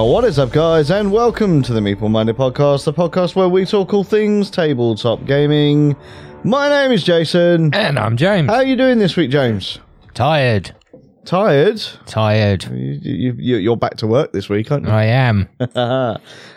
What is up, guys, and welcome to the Meeple Minded Podcast, the podcast where we talk all things tabletop gaming. My name is Jason. And I'm James. How are you doing this week, James? Tired. Tired? Tired. You, you, you- you're back to work this week, aren't you? I am.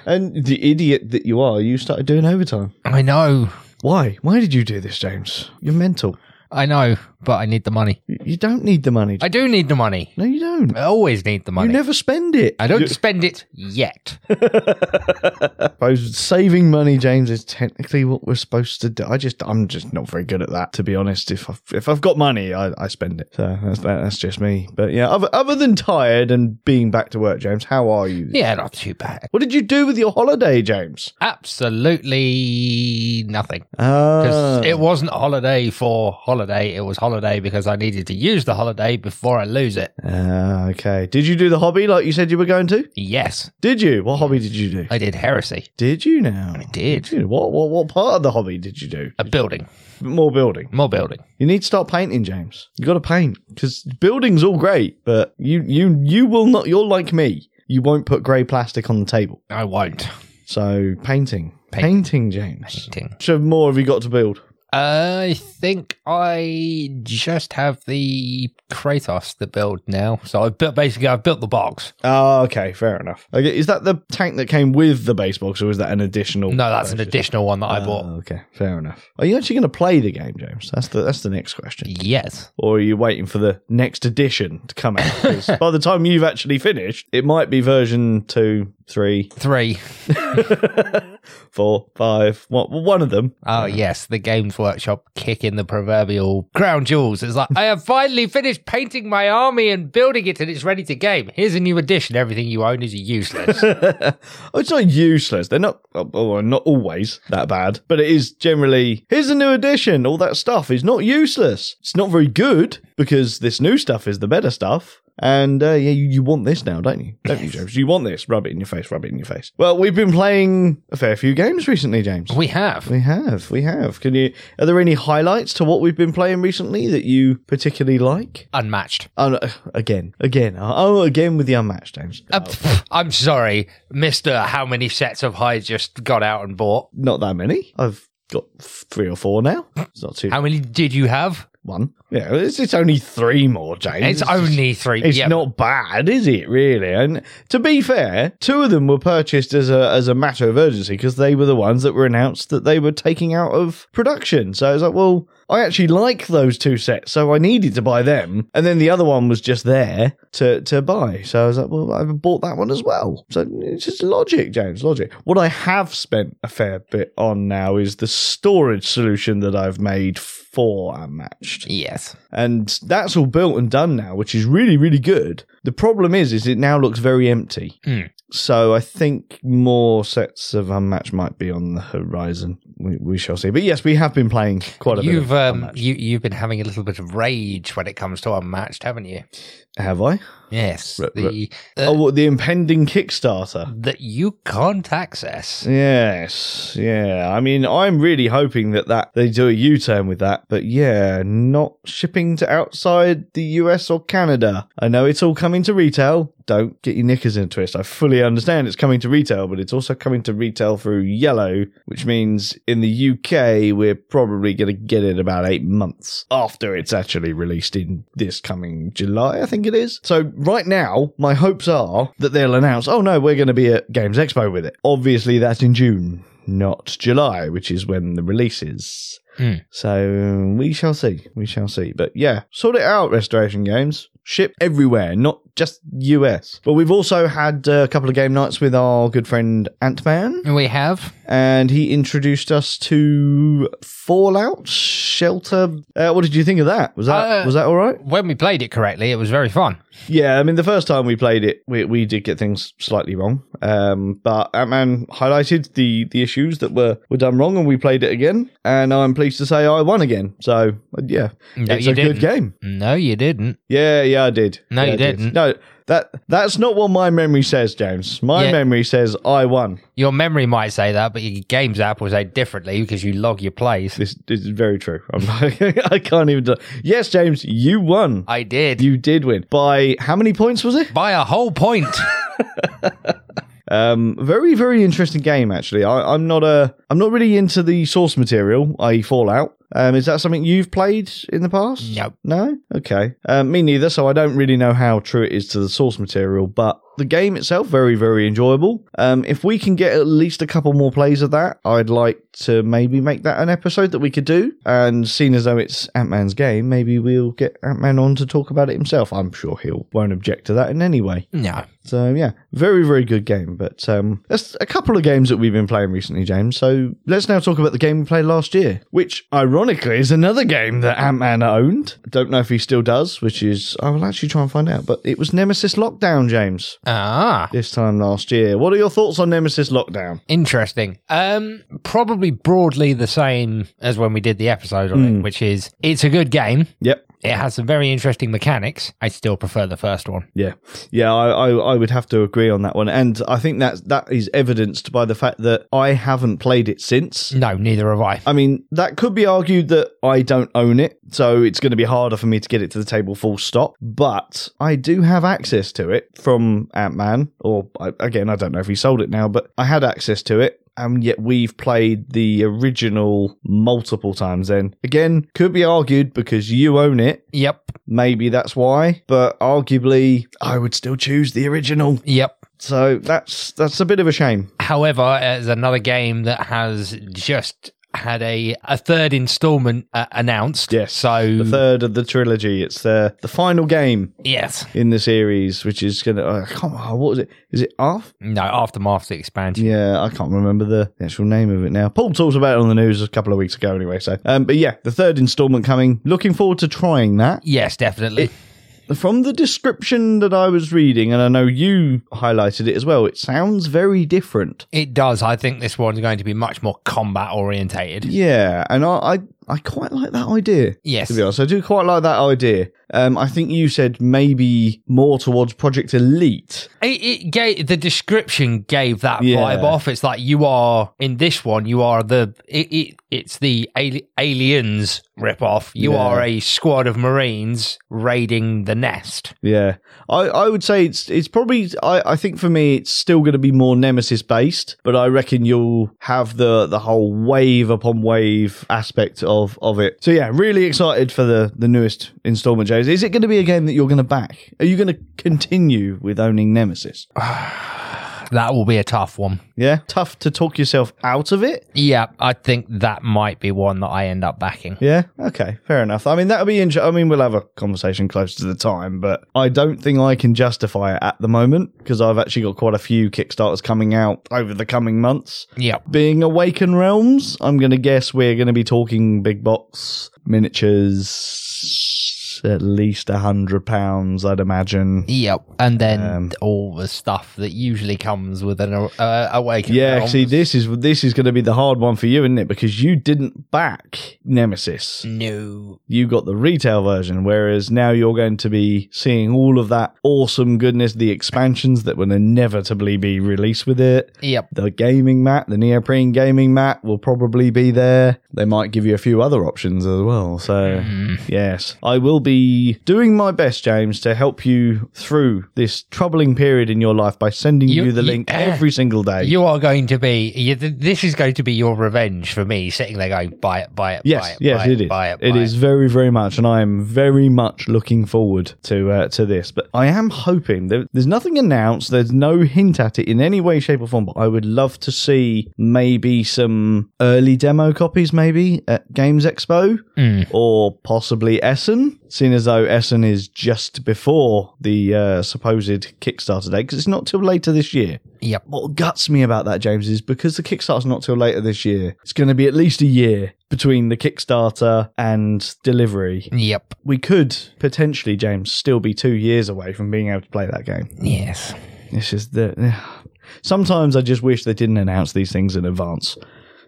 and the idiot that you are, you started doing overtime. I know. Why? Why did you do this, James? You're mental. I know, but I need the money. You, you don't need the money. I do need the money. no, you don't. I always need the money. You never spend it. I don't You- spend it yet. I suppose saving money, James, is technically what we're supposed to do. I just, I'm just not very good at that, to be honest. If I've, if I've got money, I, I spend it. So that's that, that's just me. But yeah, other, other than tired and being back to work, James, how are you? yeah, not too bad. What did you do with your holiday, James? Absolutely nothing. Uh, Because it wasn't a holiday for holiday. It was holiday because I needed to use the holiday before I lose it. Ah, okay. Did you do the hobby like you said you were going to? Yes, Did you? What hobby did you do? I did heresy. Did you now? I did. you? What, what what part of the hobby did you do? A building. More building. More building. You need to start painting, James. You got to paint because building's all great, but you you you will not. You're like me. You won't put grey plastic on the table. I won't. So painting, Paint. painting, James. Painting. So more have you got to build? Uh, I think I just have the Kratos to build now. So I built basically I've built the box. Oh, okay, fair enough. Okay, is that the tank that came with the base box, or is that an additional? No, that's an additional one that I Oh, bought. okay, fair enough. Are you actually going to play the game, James? That's the that's the next question. Yes. Or are you waiting for the next edition to come out? 'Cause by the time you've actually finished, it might be version two, three, Three. four, five. What one of them? Oh yes, the Games Workshop kicking the proverbial crown jewels. It's like I have finally finished painting my army and building it, and it's ready to game. Here's a new edition. Everything you own is useless. oh, it's not useless. They're not, oh, oh, well, not always that bad, but it is generally, here's a new edition. All that stuff is not useless. It's not very good because this new stuff is the better stuff. And uh, yeah, you, you want this now, don't you? Don't you, James? You want this? Rub it in your face. Rub it in your face. Well, we've been playing a fair few games recently, James. we have. We have, we have. Can you? Are there any highlights to what we've been playing recently that you particularly like? Unmatched. Oh, again, again. Oh, again with the unmatched, James. Uh, pff, I'm sorry, Mister. How many sets of I just got out and bought? Not that many. I've got three or four now. It's not too. How many did you have? one. Yeah, it's, it's only three more, James. It's just- only three. It's yeah, not bad, is it? Really? And to be fair, two of them were purchased as a as a matter of urgency because they were the ones that were announced that they were taking out of production. So I was like, well, I actually like those two sets, so I needed to buy them. And then the other one was just there to to buy. So I was like, well, I bought that one as well. So it's just logic, James, logic. What I have spent a fair bit on now is the storage solution that I've made for Unmatched Yes. and that's all built and done now, which is really, really good. The problem is, is it now looks very empty. Hmm. So I think more sets of Unmatched might be on the horizon. We, we shall see. But yes, we have been playing quite a You've bit. Of um Unmatched. you you've been having a little bit of rage when it comes to unmatched, haven't you? Have I? Yes. Re- the uh, oh, what, the impending Kickstarter. that you can't access. Yes, yeah. I mean, I'm really hoping that that they do a U-turn with that, but yeah, not shipping to outside the US or Canada. I know it's all coming to retail. Don't get your knickers in a twist. I fully understand it's coming to retail, but it's also coming to retail through Yellow, which means in the UK we're probably going to get it about eight months after it's actually released in this coming July, I think it is. So right now, my hopes are that they'll announce, oh no, we're going to be at Games Expo with it. Obviously, that's in June, not July, which is when the release is. Hmm. So we shall see. We shall see. But yeah, sort it out, Restoration Games. Ship everywhere, not just US. But we've also had a couple of game nights with our good friend Ant Man, We have. and he introduced us to Fallout Shelter. Uh, what did you think of that? Was that Uh, was that all right? When we played it correctly, it was very fun. Yeah, I mean, the first time we played it, we, we did get things slightly wrong. Um, but Ant Man highlighted the, the issues that were, were done wrong, and we played it again. And I'm pleased to say I won again. So, yeah, No, it's a didn't. good game. No, you didn't. Yeah, yeah, I did. No, Yeah, you I did. didn't. No, that that's not what my memory says, James. My Yeah. memory says I won. Your memory might say that, but your games app will say differently because you log your plays. This, this is very true. I'm I can't even. Do- yes, James, you won. I did. You did win by how many points was it? By a whole point. Um, very, very interesting game actually. I, I'm not a, I'm not really into the source material, i.e. Fallout. Um, is that something you've played in the past? No. No? Okay. Um, me neither, so I don't really know how true it is to the source material, but the game itself, very, very enjoyable. Um, if we can get at least a couple more plays of that, I'd like to maybe make that an episode that we could do. And seeing as though it's Ant Man's game, maybe we'll get Ant Man on to talk about it himself. I'm sure he'll won't object to that in any way. No. So yeah, very very good game. But um, there's a couple of games that we've been playing recently, James. So let's now talk about the game we played last year, which ironically is another game that Ant Man owned. Don't know if he still does, which is I will actually try and find out. But it was Nemesis Lockdown, James, Ah. this time last year. What are your thoughts on Nemesis Lockdown? Interesting. Um, probably broadly the same as when we did the episode on it, which is it's a good game. Yep. It has some very interesting mechanics. I still prefer the first one. Yeah, yeah, I, I, I would have to agree on that one, and I think that that is evidenced by the fact that I haven't played it since. No, neither have I. I mean, that could be argued that I don't own it, so it's going to be harder for me to get it to the table full stop. But I do have access to it from Ant Man, or I- again, I don't know if he sold it now, but I had access to it. And yet we've played the original multiple times then. Again, could be argued because you own it. Yep. Maybe that's why. But arguably, I would still choose the original. Yep. So that's that's a bit of a shame. However, there's another game that has just had a, a third installment uh, announced. Yes. So, The third of the trilogy. It's the the final game yes. in the series, which is gonna. Uh, I can't. oh, what was it? Is it Arth? No, Aftermath's the expansion. Yeah, I can't remember the actual name of it now. Paul talked about it on the news a couple of weeks ago, anyway. So, um, but yeah, the third installment coming. Looking forward to trying that. Yes, definitely. From the description that I was reading, and I know you highlighted it as well, it sounds very different. It does. I think this one's going to be much more combat orientated. Yeah, and I, I, I quite like that idea. Yes. To be honest, I do quite like that idea. Um, I think you said maybe more towards Project Elite. It, it gave the description gave that Yeah. vibe off. It's like you are in this one. You are the it, it it's the ali- aliens rip off. You Yeah. are a squad of marines raiding the nest. Yeah, I, I would say it's it's probably I, I think for me it's still going to be more Nemesis based, but I reckon you'll have the the whole wave upon wave aspect of of it. So yeah, really excited for the the newest installment, James. Is it going to be a game that you're going to back? Are you going to continue with owning Nemesis? That will be a tough one. Yeah, tough to talk yourself out of it. Yeah, I think that might be one that I end up backing. Yeah. Okay. Fair enough. I mean, that'll be interesting. I mean, we'll have a conversation close to the time, but I don't think I can justify it at the moment because I've actually got quite a few Kickstarters coming out over the coming months. Yep. Being Awaken Realms, I'm going to guess we're going to be talking big box miniatures, at least a hundred pounds, I'd imagine. Yep. And then Um, all the stuff that usually comes with an uh, awakening. Yeah, realm. see, this is this is going to be the hard one for you, isn't it? Because you didn't back Nemesis. No. you got the retail version, whereas now you're going to be seeing all of that awesome goodness, the expansions that will inevitably be released with it. Yep. The gaming mat, the neoprene gaming mat will probably be there. They might give you a few other options as well. So, yes, I will be doing my best, James, to help you through this troubling period in your life by sending you, You- the you- link every single day. You are going to be. You, this is going to be your revenge for me sitting there going, buy it, buy it, Yes, buy it, yes, buy it, it is. buy it. It buy is very, very much, and I am very much looking forward to uh, to this. But I am hoping there, there's nothing announced. There's no hint at it in any way, shape, or form. But I would love to see maybe some early demo copies, maybe at Games Expo Mm. or possibly Essen. Seeing as though Essen is just before the uh, supposed Kickstarter date, because it's not till later this year. Yep. What guts me about that, James, is because the Kickstarter's not till later this year, it's going to be at least a year between the Kickstarter and delivery. Yep. We could potentially, James, still be two years away from being able to play that game. Yes. It's just the. Sometimes I just wish they didn't announce these things in advance.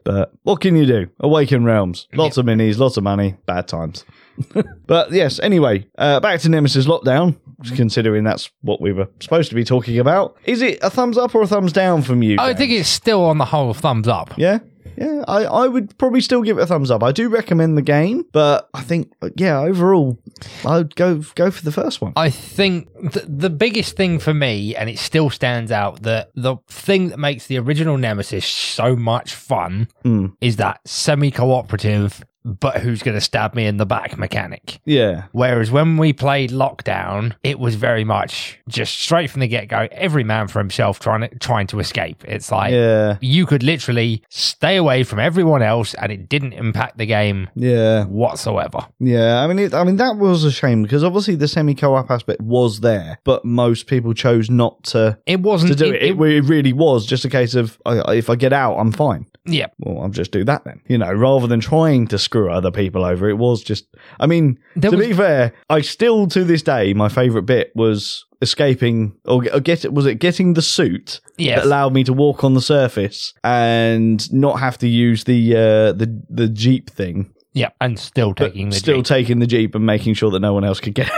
But what can you do? Awaken Realms. Lots of minis, lots of money, bad times. but yes, anyway, uh, back to Nemesis Lockdown, considering that's what we were supposed to be talking about. Is it a thumbs up or a thumbs down from you? I James? think it's still on the whole thumbs up. Yeah? Yeah, I, I would probably still give it a thumbs up. I do recommend the game, but I think yeah, overall, I'd go go for the first one. I think th- the biggest thing for me, and it still stands out, that the thing that makes the original Nemesis so much fun Mm. is that semi cooperative, but who's going to stab me in the back mechanic. Yeah, Whereas when we played Lockdown, it was very much just straight from the get go, every man for himself trying to, trying to escape. It's like yeah, you could literally stay away from everyone else and it didn't impact the game yeah. whatsoever. Yeah, I mean, it, I mean that was a shame because obviously the semi co-op aspect was there, but most people chose not to It wasn't to do it. It, it really was just a case of if I get out, I'm fine. Yeah. Well, I'll just do that then. You know, rather than trying to screw other people over, it was just. I mean, There to was- be fair, I still to this day my favourite bit was escaping or, get was it getting the suit Yes. that allowed me to walk on the surface and not have to use the uh, the the jeep thing. Yeah, and still but taking the still Jeep. taking the jeep and making sure that no one else could get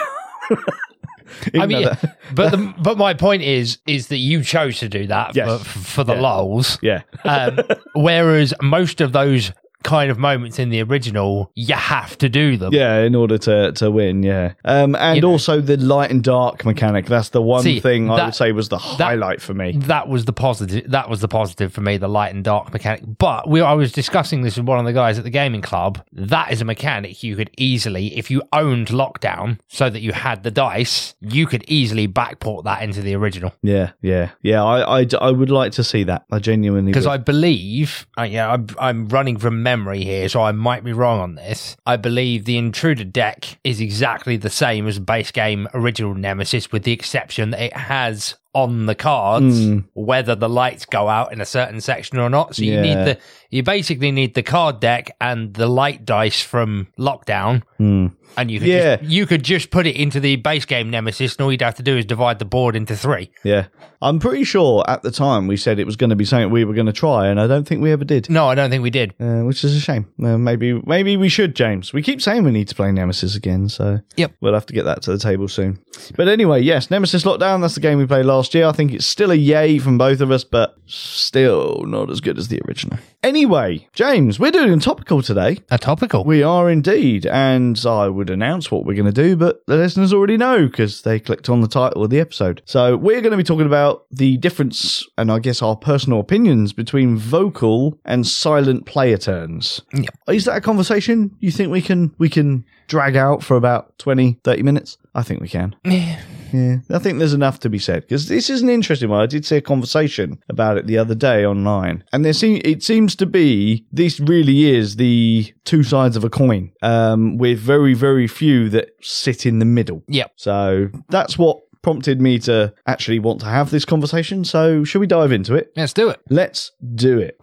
I mean, but the, but my point is is that you chose to do that Yes. for, for the Yeah. lulls, yeah, um, whereas most of those kind of moments in the original, you have to do them. yeah, in order to to win, yeah. Um, and You know. also the light and dark mechanic. That's the one See, thing I would say was the highlight for me. That was the positive. That was the positive for me, the light and dark mechanic. But we, I was discussing this with one of the guys at the gaming club. That is a mechanic you could easily, if you owned Lockdown, so that you had the dice, you could easily backport that into the original. Yeah, yeah, yeah. I, I, I would like to see that. I genuinely Because. I believe, uh, yeah, I'm, I'm running from memory here, so I might be wrong on this. I believe the Intruder deck is exactly the same as base game original Nemesis, with the exception that it has on the cards Hmm. whether the lights go out in a certain section or not. So you Yeah. need the, you basically need the card deck and the light dice from Lockdown. Hmm. And you could Yeah. just, you could just put it into the base game Nemesis, and all you'd have to do is divide the board into three. Yeah, I'm pretty sure at the time we said it was going to be something we were going to try, and I don't think we ever did. No, I don't think we did. Uh, which is a shame. Uh, maybe maybe we should, James. We keep saying we need to play Nemesis again, so Yep. we'll have to get that to the table soon. But anyway, yes, Nemesis Lockdown. That's the game we played last year. I think it's still a yay from both of us, but still not as good as the original. Anyway, James, we're doing a topical today. A topical. We are indeed, and I would announce what we're going to do, but the listeners already know because they clicked on the title of the episode. So we're going to be talking about the difference, and I guess our personal opinions between vocal and silent player turns. Yeah. Is that a conversation you think we can we can drag out for about 20, 30 minutes? I think we can. Yeah. I think there's enough to be said because this is an interesting one. I did see a conversation about it the other day online, and there seem it seems to be this really is the two sides of a coin, um, with very very few that sit in the middle. Yep. So that's what prompted me to actually want to have this conversation. So should we dive into it? Let's do it. Let's do it.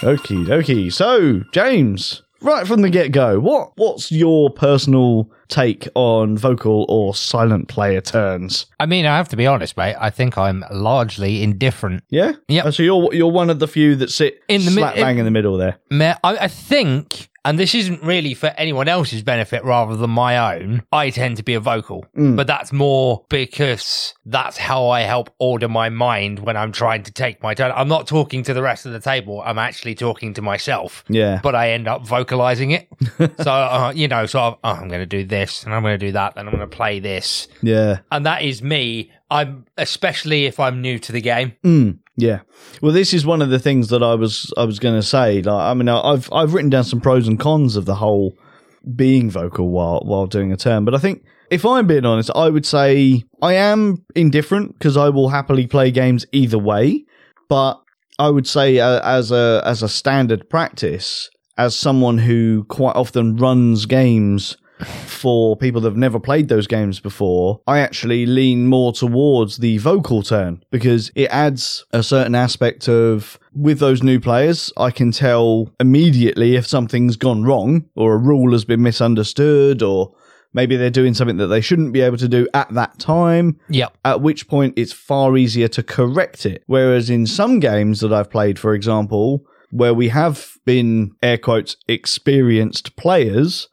Okie dokie. So, James, right from the get go, what what's your personal take on vocal or silent player turns? I mean, I have to be honest, mate. I think I'm largely indifferent. Yeah? Yep. Oh, So you're you're one of the few that sit In the mi- bang in, the middle there. I, I think, and this isn't really for anyone else's benefit rather than my own, I tend to be a vocal. But that's more because that's how I help order my mind when I'm trying to take my turn. I'm not talking to the rest of the table, I'm actually talking to myself. Yeah. But I end up vocalizing it. so, uh, you know, so I'm, oh, I'm going to do this and I'm going to do that and I'm going to play this. Yeah. And that is me. I'm, especially if I'm new to the game. Mm, yeah. Well, this is one of the things that I was I was going to say. Like, I mean, I've I've written down some pros and cons of the whole being vocal while while doing a turn, but I think if I'm being honest, I would say I am indifferent because I will happily play games either way. But I would say uh, as a as a standard practice, as someone who quite often runs games for people that have never played those games before, I actually lean more towards the vocal turn because it adds a certain aspect of with those new players, I can tell immediately if something's gone wrong or a rule has been misunderstood or maybe they're doing something that they shouldn't be able to do at that time Yep. at which point it's far easier to correct it. Whereas in some games that I've played, for example, where we have been air quotes experienced players,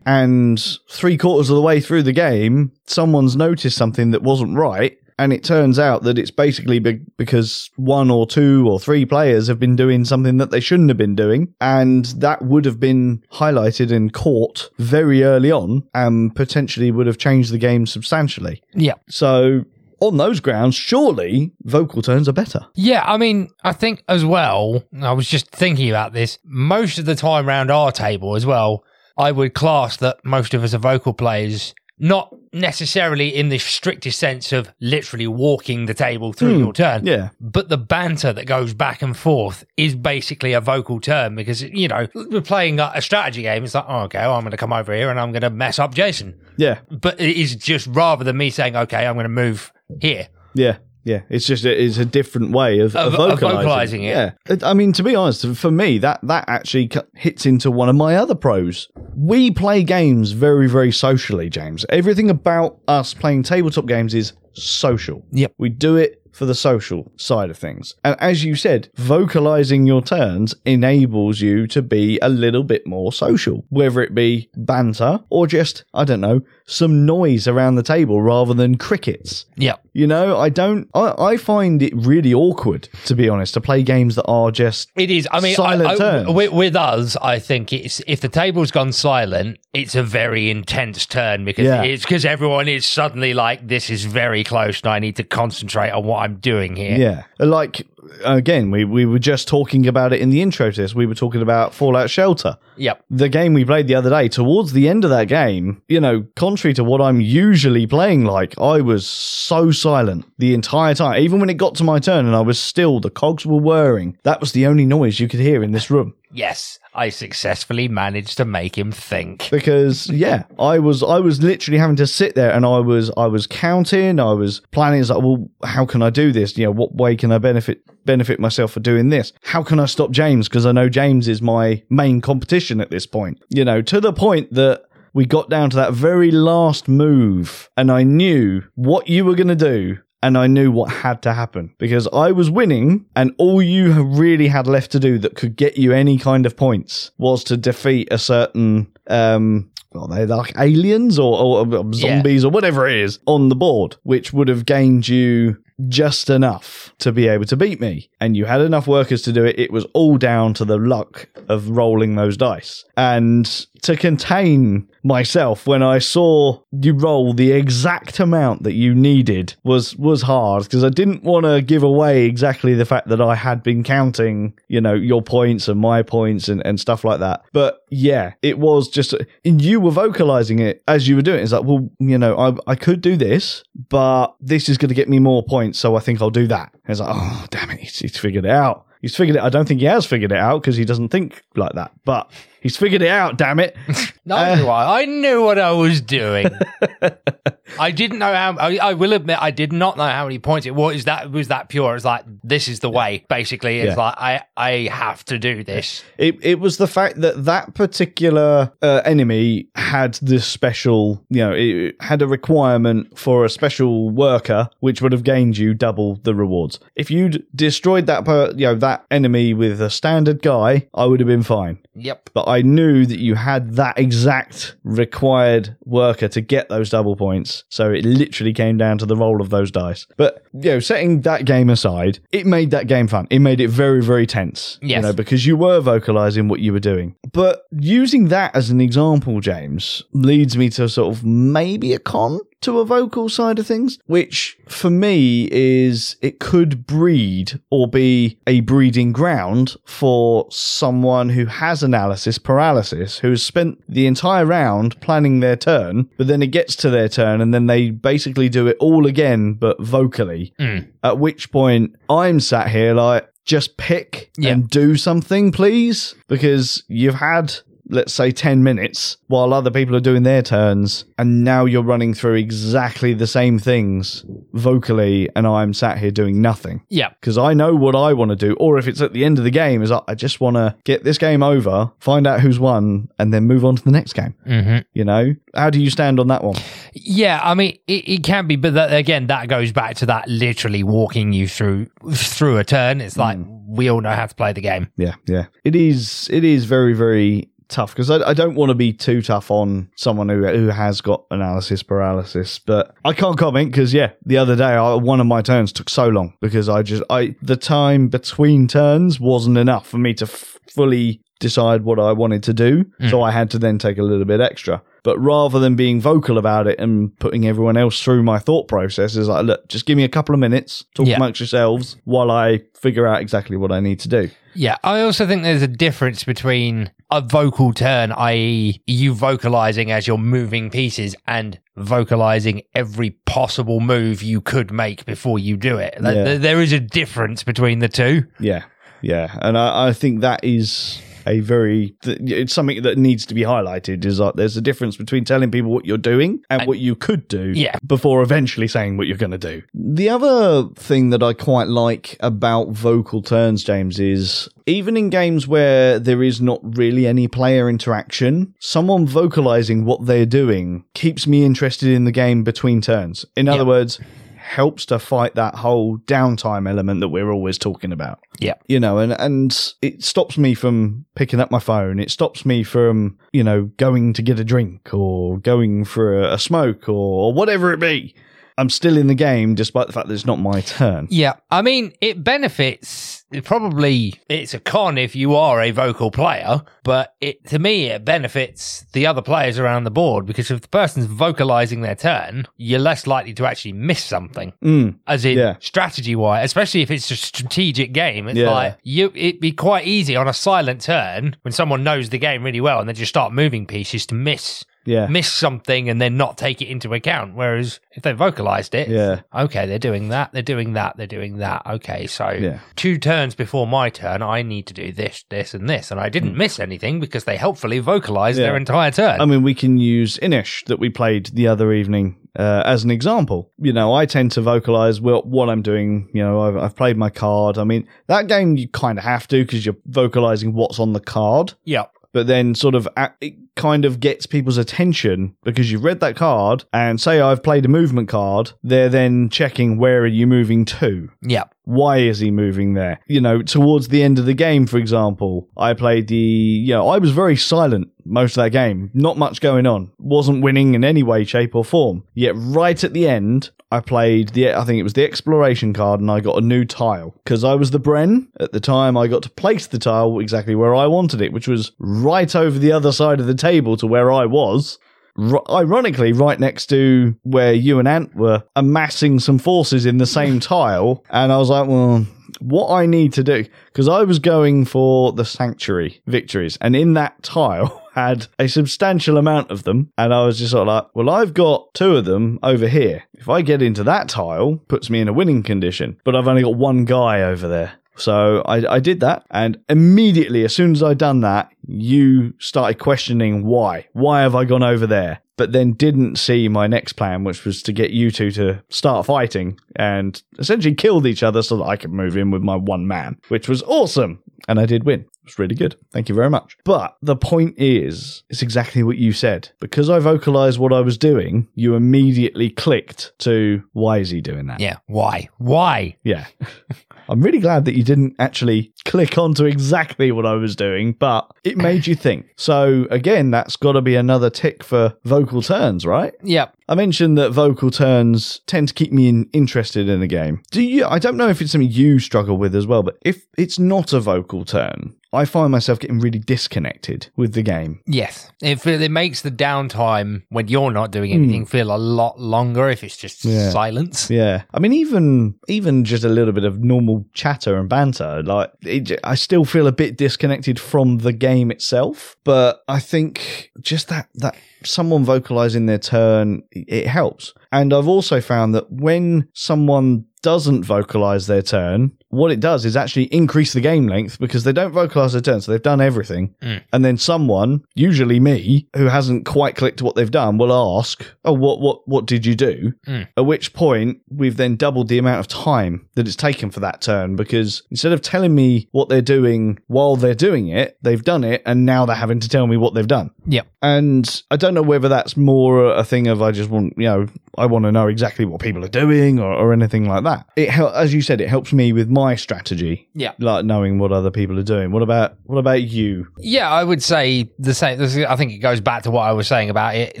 and three quarters of the way through the game, someone's noticed something that wasn't right. and it turns out that it's basically be- because one or two or three players have been doing something that they shouldn't have been doing, and that would have been highlighted and caught very early on, and potentially would have changed the game substantially. Yeah. So. On those grounds, surely vocal turns are better. Yeah, I mean, I think as well, I was just thinking about this, most of the time around our table as well, I would class that most of us are vocal players, not necessarily in the strictest sense of literally walking the table through hmm, your turn. Yeah. But the banter that goes back and forth is basically a vocal turn because, you know, we're playing a a strategy game. It's like, oh, okay, well, I'm going to come over here and I'm going to mess up Jason. Yeah. But it is just rather than me saying, okay, I'm going to move here. Yeah. Yeah, it's just a, it's a different way of, of, Of- of vocalizing. it. Yeah, I mean, to be honest, for me, that that actually hits into one of my other pros. We play games very, very socially, James. Everything about us playing tabletop games is social. Yep. we do it for the social side of things. And as you said, vocalizing your turns enables you to be a little bit more social, whether it be banter or just, I don't know, some noise around the table rather than crickets. Yeah. You know, I don't. I, I find it really awkward, to be honest, to play games that are just. It is. I mean, Silent I, I, turns. with, with us, I think it's if the table's gone silent, it's a very intense turn because Yeah. it's because everyone is suddenly like, "This is very close, and I need to concentrate on what I'm doing here." Yeah, like again, we we were just talking about it in the intro to this. We were talking about Fallout Shelter. Yep. the game we played the other day, towards the end of that game, you know, contrary to what I'm usually playing like, I was so silent the entire time. Even when it got to my turn and I was still, the cogs were whirring. That was the only noise you could hear in this room. Yes, I successfully managed to make him think. Because yeah, I was I was literally having to sit there and I was I was counting, I was planning it's like, well, how can I do this? You know, what way can I benefit benefit myself for doing this? How can I stop James? Because I know James is my main competition at this point. You know, to the point that we got down to that very last move and I knew what you were gonna do and I knew what had to happen because I was winning, and all you really had left to do that could get you any kind of points was to defeat a certain, um, well, they're like aliens or, or, or zombies or whatever it is on the board, which would have gained you just enough to be able to beat me. And you had enough workers to do it. It was all down to the luck of rolling those dice. And to contain myself when I saw you roll the exact amount that you needed was was hard because I didn't want to give away exactly the fact that I had been counting, you know, your points and my points and, and stuff like that. But yeah, it was just and you were vocalizing it as you were doing it. It's like, well, you know, I I could do this, but this is going to get me more points, so I think I'll do that. And like, oh damn it, he's, he's figured it out. He's figured it. I don't think he has figured it out because he doesn't think like that. But he's figured it out. Damn it! No, Uh, do I? I knew what I was doing. I didn't know how. I, I will admit, I did not know how many points it was. That was that pure. It's like this is the way. Basically, it's Yeah. like I I have to do this. It it was the fact that that particular uh, enemy had this special, you know, it had a requirement for a special worker, which would have gained you double the rewards. If you'd destroyed that, per, you know, that enemy with a standard guy, I would have been fine. Yep. But I knew that you had that exact required worker to get those double points. So it literally came down to the roll of those dice. But, you know, setting that game aside, it made that game fun. It made it very, very tense. Yes. You know, because you were vocalizing what you were doing. But using that as an example, James, leads me to sort of maybe a con to a vocal side of things, which for me is it could breed or be a breeding ground for someone who has analysis paralysis, who has spent the entire round planning their turn, but then it gets to their turn and then they basically do it all again, but vocally. Hmm. At which point I'm sat here like, just pick Yeah. and do something, please, because you've had let's say 10 minutes while other people are doing their turns and now you're running through exactly the same things vocally and I'm sat here doing nothing. Yeah. because I know what I want to do or if it's at the end of the game is like, I just want to get this game over find out who's won and then move on to the next game. Hmm you know? How do you stand on that one? Yeah, I mean, it, it can be, but that, again, that goes back to that literally walking you through through a turn. It's like we all know how to play the game. yeah yeah. It is it is very very tough because I, I don't want to be too tough on someone who who has got analysis paralysis. But I can't comment because yeah, the other day I, one of my turns took so long because I just I the time between turns wasn't enough for me to f- fully decide what I wanted to do. Hmm. So I had to then take a little bit extra. But rather than being vocal about it and putting everyone else through my thought process, is like, look, just give me a couple of minutes, talk Yeah. amongst yourselves while I figure out exactly what I need to do. Yeah, I also think there's a difference between a vocal turn, i.e., you vocalizing as you're moving pieces, and vocalizing every possible move you could make before you do it. Yeah. there- is a difference between the two. Yeah, yeah, and I, I think that is a very th- it's something that needs to be highlighted. Is like there's a difference between telling people what you're doing and what you could do, Yeah. before eventually saying what you're going to do. The other thing that I quite like about vocal turns, James, is even in games where there is not really any player interaction, someone vocalizing what they're doing keeps me interested in the game between turns. In other words. Helps to fight that whole downtime element that we're always talking about Yeah. you know, and and it stops me from picking up my phone. It stops me from you know going to get a drink or going for a, a smoke or whatever it be. I'm still in the game despite the fact that it's not my turn. Yeah, I mean, it benefits. It probably it's a con if you are a vocal player, but it to me it benefits the other players around the board because if the person's vocalizing their turn, you're less likely to actually miss something. Mm, As in Yeah. strategy wise, especially if it's a strategic game, it's Yeah. like you it'd be quite easy on a silent turn when someone knows the game really well and they just start moving pieces to miss yeah, miss something and then not take it into account. Whereas if they vocalized it, Yeah. okay, they're doing that, they're doing that, they're doing that. Okay, so Yeah. two turns before my turn, I need to do this, this, and this, and I didn't miss anything because they helpfully vocalized. Yeah. their entire turn. I mean, we can use Inis that we played the other evening uh, as an example. You know, I tend to vocalize well, what I'm doing. You know, I've, I've played my card. I mean, that game you kind of have to because you're vocalizing what's on the card. yeah, but then sort of it kind of gets people's attention because you've read that card and say I've played a movement card, they're then checking where are you moving to? yeah, Why is he moving there? You know, towards the end of the game, for example, I played the, you know, I was very silent most of that game. Not much going on. Wasn't winning in any way, shape, or form. Yet right at the end, I played the, I think it was the exploration card and I got a new tile. Because I was the Brenn at the time, I got to place the tile exactly where I wanted it, which was right over the other side of the table to where I was. R- ironically, right next to where you and Ant were amassing some forces in the same tile. And I was like, well, what I need to do, because I was going for the sanctuary victories, and in that tile had a substantial amount of them. And I was just sort of like, well, I've got two of them over here. If I get into that tile, puts me in a winning condition, but I've only got one guy over there. So I, I did that, and immediately, as soon as I'd done that, you started questioning why. Why have I gone over there? But then didn't see my next plan, which was to get you two to start fighting and essentially killed each other so that I could move in with my one man, which was awesome. And I did win. It was really good. Thank you very much. But the point is, it's exactly what you said. Because I vocalized what I was doing, you immediately clicked to why is he doing that? yeah. Why? Why? Yeah. I'm really glad that you didn't actually click onto exactly what I was doing, but it made you think. So, again, that's got to be another tick for vocal turns, right? Yeah. I mentioned that vocal turns tend to keep me in, interested in a game. Do you? I don't know if it's something you struggle with as well, but if it's not a vocal turn, I find myself getting really disconnected with the game. Yes, it feel, it makes the downtime when you're not doing anything feel a lot longer if it's just Hmm. Yeah. silence. Yeah, I mean, even even just a little bit of normal chatter and banter, like it, I still feel a bit disconnected from the game itself. But I think just that that someone vocalizing their turn it helps. And I've also found that when someone doesn't vocalize their turn, what it does is actually increase the game length because they don't vocalize their turn, so they've done everything. Mm. And then someone, usually me, who hasn't quite clicked what they've done, will ask, "Oh, what what what did you do?" Mm. At which point we've then doubled the amount of time that it's taken for that turn because instead of telling me what they're doing while they're doing it, they've done it, and now they're having to tell me what they've done. Yep. And I don't know whether that's more a thing of I just want, you know, I want to know exactly what people are doing or, or anything like that. It hel- as you said, it helps me with my strategy. Yeah. like knowing what other people are doing. What about what about you? Yeah, I would say the same. I think it goes back to what I was saying about it.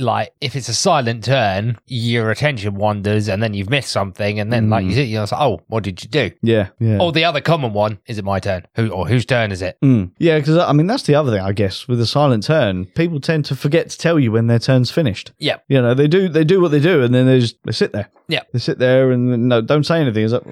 Like, if it's a silent turn, your attention wanders, and then you've missed something, and then like you sit, you're like, oh, what did you do? Yeah, yeah. Or the other common one, is it my turn? Who or whose turn is it? Mm. Yeah, because I mean that's the other thing I guess with a silent turn, people tend to forget to tell you when their turn's finished. Yeah. You know, they do they do what they do, and then they just they sit there. Yeah. they sit there and no, don't say anything. It's like,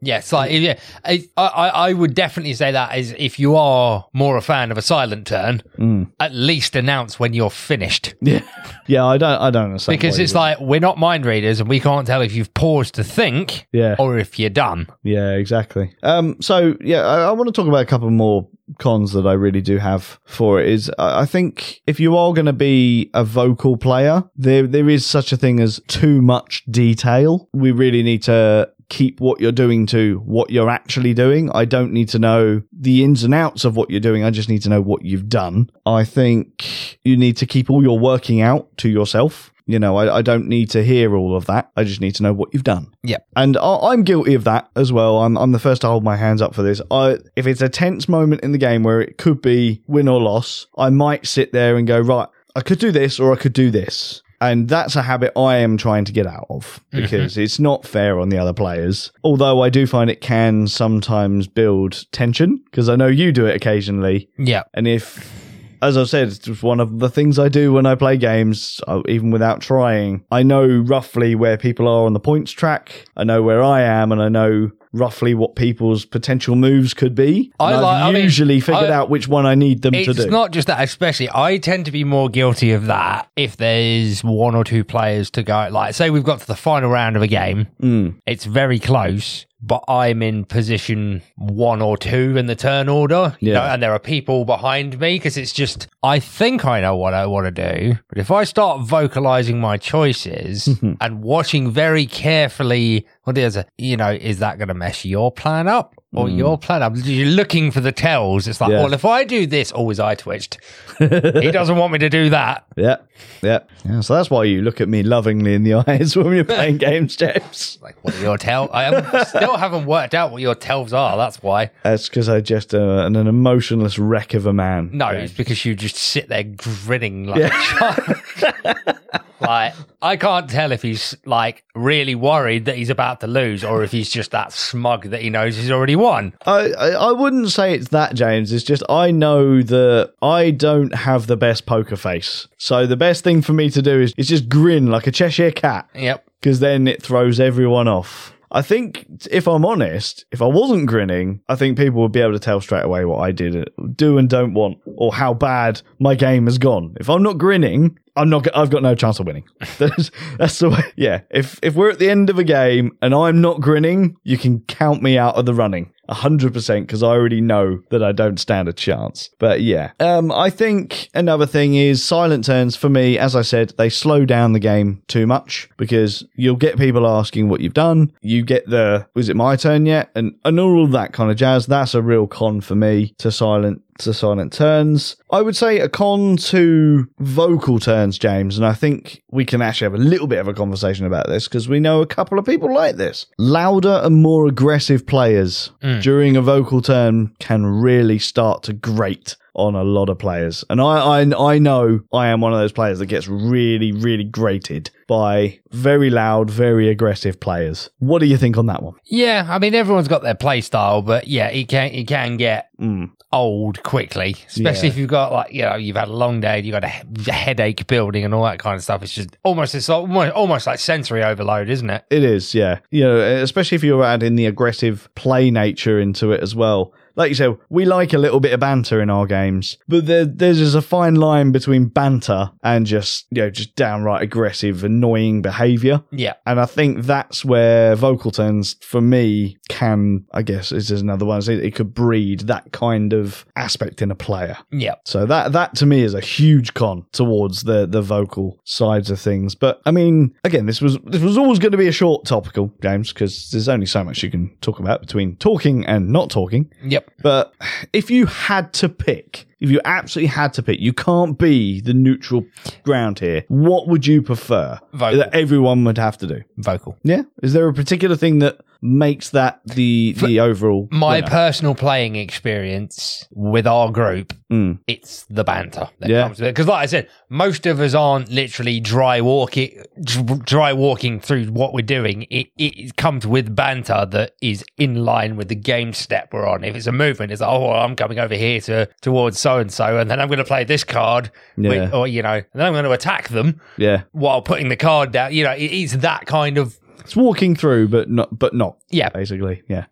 Yeah, it's like yeah, I, I I would definitely say that is if you are more a fan of a silent turn, Mm. at least announce when you're finished. yeah, yeah. I don't I don't understand Because it's like we're not mind readers and we can't tell if you've paused to think yeah, or if you're done. yeah, exactly. Um, so yeah, I, I want to talk about a couple more cons that I really do have for it. Is I think if you are going to be a vocal player, there there is such a thing as too much detail. We really need to keep what you're doing to what you're actually doing. I don't need to know the ins and outs of what you're doing. I just need to know what you've done. I think you need to keep all your working out to yourself. You know, I, I don't need to hear all of that. I just need to know what you've done. Yep. And I, I'm guilty of that as well. I'm, I'm the first to hold my hands up for this. I, if it's a tense moment in the game where it could be win or loss, I might sit there and go, right, I could do this or I could do this. And that's a habit I am trying to get out of mm-hmm. because it's not fair on the other players. Although I do find it can sometimes build tension because I know you do it occasionally. Yeah. And if, as I've said, it's just one of the things I do when I play games, uh, even without trying, I know roughly where people are on the points track. I know where I am, and I know roughly what people's potential moves could be. I like- I I've mean, usually figured I- out which one I need them to do. It's not just that, especially I tend to be more guilty of that if there's one or two players to go. Like, say we've got to the final round of a game, Mm. it's very close, but I'm in position one or two in the turn order, you know, and there are people behind me because it's just, I think I know what I want to do. But if I start vocalizing my choices and watching very carefully, well, what is it, you know, is that going to mess your plan up? Or your plan? You're looking for the tells. It's like, Mm. Yeah. well, if I do this, always his eye twitched. he doesn't want me to do that. Yeah, yeah, yeah. So that's why you look at me lovingly in the eyes when you're playing games, James. Like, what are your tells? I am- still haven't worked out what your tells are. That's why. That's because I just uh, an, an emotionless wreck of a man. No, it's because you just sit there grinning like a child. Like I can't tell if he's like really worried that he's about to lose, or if he's just that smug that he knows he's already won. I, I I wouldn't say it's that, James. It's just I know that I don't have the best poker face. So the best thing for me to do is, is just grin like a Cheshire cat Yep. because then it throws everyone off. I think, if I'm honest, if I wasn't grinning, I think people would be able to tell straight away what I did, do and don't want, or how bad my game has gone. If I'm not grinning, I'm not. I've got no chance of winning. That's, that's the way. Yeah. If if we're at the end of a game and I'm not grinning, you can count me out of the running. A hundred percent, because I already know that I don't stand a chance. But yeah, um, I think another thing is silent turns for me. As I said, they slow down the game too much because you'll get people asking what you've done. You get the was it my turn yet, and and all that kind of jazz. That's a real con for me to silent to silent turns. I would say a con to vocal turns, James, and I think we can actually have a little bit of a conversation about this because we know a couple of people like this. Louder and more aggressive players mm. during a vocal turn can really start to grate on a lot of players. And I, I I know I am one of those players that gets really, really grated by very loud, very aggressive players. What do you think on that one? Yeah, I mean everyone's got their play style, but yeah, it can it can get Mm. old quickly, especially Yeah. if you've got like you know you've had a long day, you've got a, he- headache building and all that kind of stuff. It's just almost it's almost, almost like sensory overload, isn't it? It is, yeah. You know, especially if you're adding the aggressive play nature into it as well. Like you said, we like a little bit of banter in our games, but there, there's just a fine line between banter and just, you know, just downright aggressive, annoying behavior. Yeah, And I think that's where vocal turns, for me, can, I guess, is another one. It, it could breed that kind of aspect in a player. yeah, So that that to me is a huge con towards the the vocal sides of things. But I mean, again, this was this was always going to be a short topical, James, because there's only so much you can talk about between talking and not talking. yep. But if you had to pick, if you absolutely had to pick, you can't be the neutral ground here. What would you prefer Vocal. that everyone would have to do? Vocal. Yeah. Is there a particular thing that makes that the the overall My winner? personal playing experience with our group, Mm. it's the banter that Yeah. comes with it. Because, like I said, most of us aren't literally dry walking, dry walking through what we're doing. It it comes with banter that is in line with the game step we're on. If it's a movement, it's like, oh, well, I'm coming over here to towards so and so, and then I'm going to play this card, Yeah. with- or you know, and then I'm going to attack them Yeah. while putting the card down. You know, it, it's that kind of It's walking through, but not, but not yeah. basically. Yeah.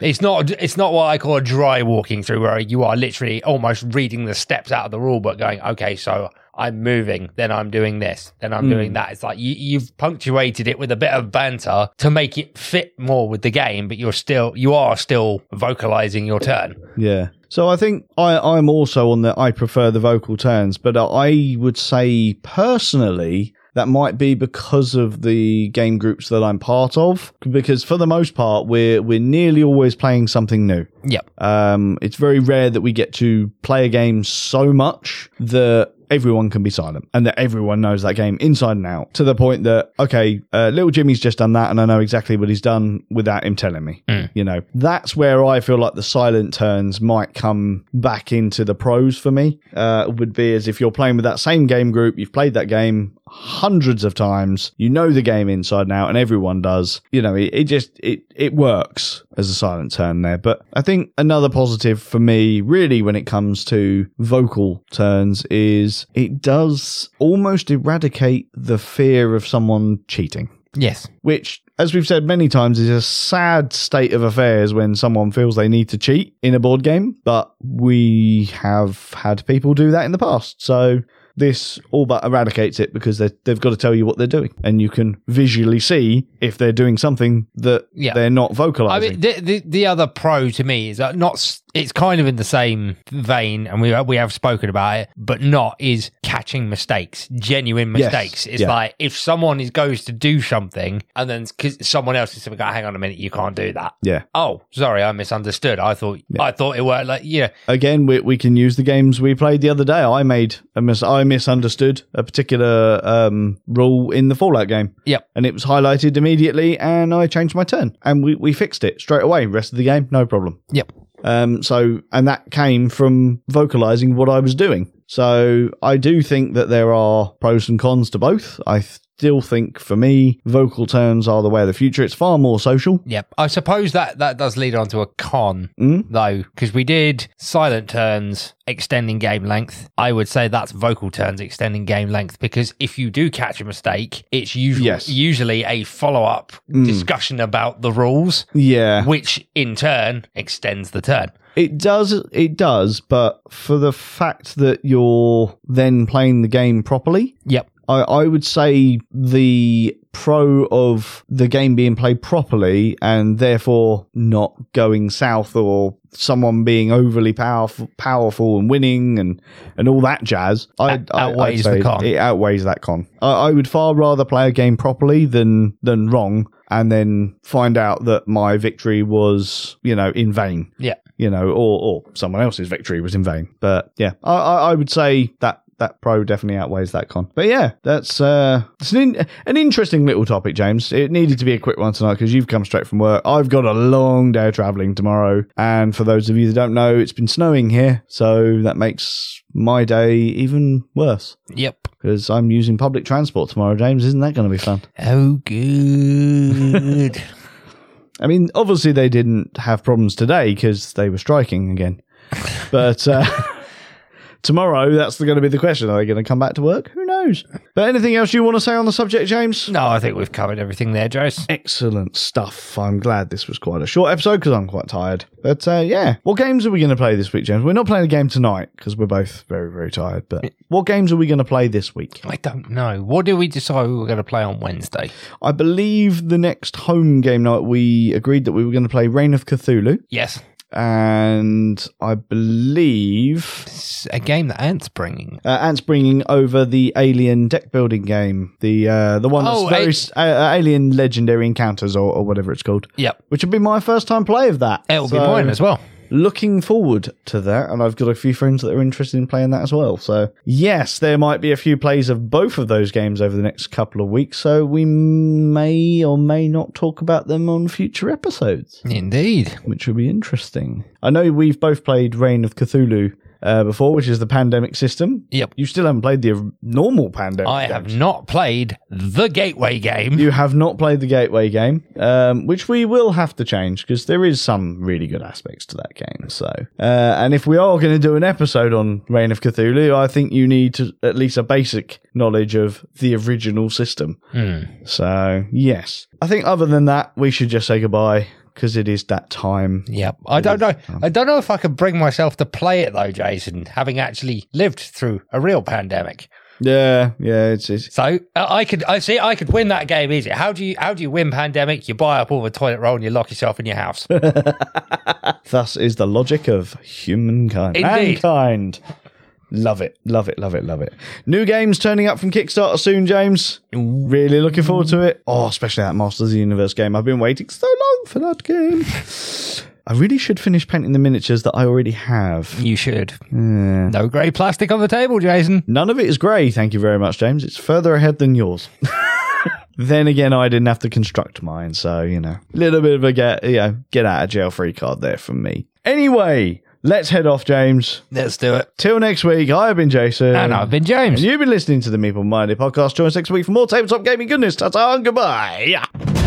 It's not. It's not what I call a dry walking through, where you are literally almost reading the steps out of the rule book, going, "Okay, so I'm moving, then I'm doing this, then I'm doing mm. that." It's like you, you've punctuated it with a bit of banter to make it fit more with the game, but you're still, you are still vocalizing your turn. Yeah. So I think I, I'm also on the I prefer the vocal turns, but I would say personally that might be because of the game groups that I'm part of. Because for the most part, we're we're nearly always playing something new. Yep. Um, it's very rare that we get to play a game so much that everyone can be silent and that everyone knows that game inside and out to the point that, okay, uh, little Jimmy's just done that and I know exactly what he's done without him telling me. You know, that's where I feel like the silent turns might come back into the pros for me. Uh, would be as if you're playing with that same game group, you've played that game hundreds of times, you know the game inside and out, and everyone does. You know, it, it just it it works as a silent turn there. But I think another positive for me, really, when it comes to vocal turns, is it does almost eradicate the fear of someone cheating Yes. which, as we've said many times, is a sad state of affairs when someone feels they need to cheat in a board game. But we have had people do that in the past. So this all but eradicates it because they- they've got to tell you what they're doing. And you can visually see if they're doing something that Yeah. they're not vocalizing. I mean, the, the the other pro to me is that not. It's kind of in the same vein, and we we have spoken about it, but not is catching mistakes, genuine Yes, mistakes. It's yeah. like if someone is goes to do something, and then someone else is going, "Hang on a minute, you can't do that." yeah. Oh, sorry, I misunderstood. I thought I thought it worked like yeah, Again, we, we can use the games we played the other day. I made a mis- I misunderstood a particular um, rule in the Fallout game. yep, and it was highlighted immediately and I changed my turn and we, we fixed it straight away. Rest of the game, no problem. yep. Um, so, and that came from vocalizing what I was doing. So I do think that there are pros and cons to both. I still think for me, vocal turns are the way of the future. It's far more social. Yep. I suppose that that does lead on to a con Mm. though, because we did silent turns extending game length. I would say that's vocal turns extending game length because if you do catch a mistake, it's usually Yes. usually a follow up discussion about the rules, Yeah. which in turn extends the turn. It does, it does, but for the fact that you're then playing the game properly, Yep. I, I would say the pro of the game being played properly and therefore not going south or someone being overly powerful, powerful and winning and, and all that jazz. I, Out- I, outweighs the con. It outweighs that con. I, I would far rather play a game properly than than wrong and then find out that my victory was you know in vain Yeah. you know, or, or someone else's victory was in vain. But yeah, I, I, I would say that that pro definitely outweighs that con. But yeah, that's uh, it's an in, an interesting little topic, James. It needed to be a quick one tonight because you've come straight from work. I've got a long day of traveling tomorrow, and for those of you that don't know, it's been snowing here, so that makes my day even worse Yep. because I'm using public transport tomorrow. James, isn't that going to be fun? Oh, good. I mean, obviously they didn't have problems today because they were striking again. But uh, tomorrow, that's going to be the question: Are they going to come back to work? Who knows? But anything else you want to say on the subject, James? no, I think we've covered everything there, Jose. Excellent stuff. I'm glad this was quite a short episode because I'm quite tired. But uh, yeah, what games are we going to play this week, James? We're not playing a game tonight because we're both very, very tired. But what games are we going to play this week? I don't know. What did we decide we were going to play on Wednesday? I believe the next home game night we agreed that we were going to play Reign of Cthulhu, Yes. And I believe It's a game that Ant's bringing. Uh, Ant's bringing over the Alien deck building game, the uh, the one that's Oh, very A- uh, uh, Alien Legendary Encounters or, or whatever it's called, Yep. which would be my first time play of that. It'll be So, mine as well. Looking forward to that. And I've got a few friends that are interested in playing that as well. So, yes, there might be a few plays of both of those games over the next couple of weeks. So, we may or may not talk about them on future episodes, Indeed. which will be interesting. I know we've both played Reign of Cthulhu. Uh, before, which is the pandemic system. Yep. You still haven't played the normal pandemic. I games. have not played the Gateway game. You have not played the Gateway game, um, which we will have to change because there is some really good aspects to that game. So, uh, and if we are going to do an episode on Reign of Cthulhu, I think you need to, at least a basic knowledge of the original system. So, yes, I think other than that, we should just say goodbye because it is that time. Yep. I don't know. I don't know if I could bring myself to play it though, Jason, having actually lived through a real pandemic. Yeah, yeah, it's, it's So uh, I could, I see, I could win that game easy. How do you, how do you win pandemic? You buy up all the toilet roll and you lock yourself in your house. thus is the logic of humankind. Indeed. Mankind. Love it, love it, love it, love it. New games turning up from Kickstarter soon, James. Really looking forward to it. Oh, especially that Masters of the Universe game. I've been waiting so long for that game. I really should finish painting the miniatures that I already have. you should. No grey plastic on the table, Jason. None of it is grey, thank you very much, James. It's further ahead than yours. then again, I didn't have to construct mine, so you know, a little bit of a get, you know, get out of jail free card there from me. Anyway, let's head off, James. Let's do it. Till next week, I've been Jason. And I've been James. And you've been listening to the Meeple Minded podcast. Join us next week for more tabletop gaming goodness. Ta-ta and goodbye.